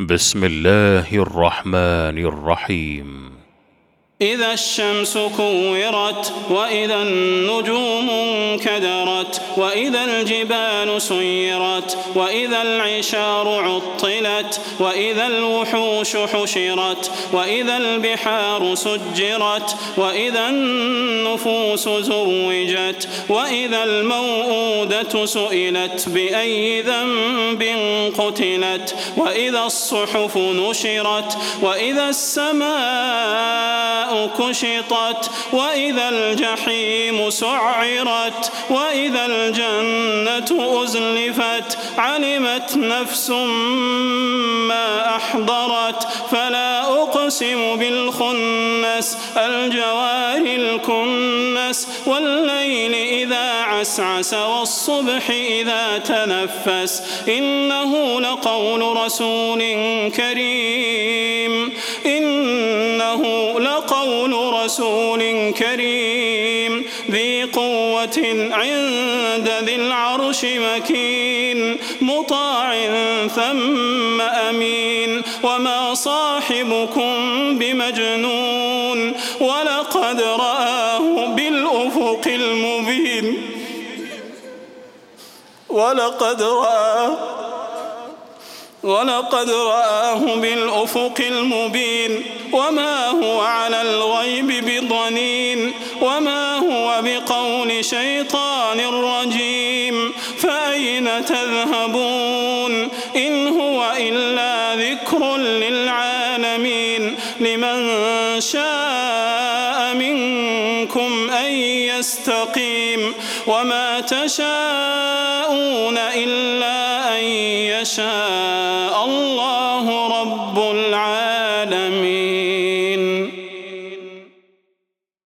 بسم الله الرحمن الرحيم. إذا الشمس كورت وإذا النجوم انكدرت وإذا الجبال سيرت وإذا العشار عطلت وإذا الوحوش حشرت وإذا البحار سجرت وإذا النفوس زوجت وإذا الموءودة سئلت بأي ذنب قتلت وإذا الصحف نشرت وإذا السماء كشطت وإذا الجحيم سعرت وإذا الجنة أزلفت علمت نفس ما أحضرت. فلا أقسم بالخنس الجوار الكنس. والليل إذا عسعس والصبح إذا تنفس إنه لقول رسول كريم إنه لقول رسول كريم ذي قوة عند ذي العرش مكين مطاع ثم أمين وما صاحبكم بمجنون ولقد رآه بالأفق المبين. ولقد رآه ولقد رآه بالأفق المبين. وما هو على الغيب بضنين. وما هو بقول شيطان رجيم. فأين تذهبون؟ إن هو إلا ذكر للعالمين. لمن شاء منكم أن يستقيم وما تشاءون إلا أن يشاء الله رب العالمين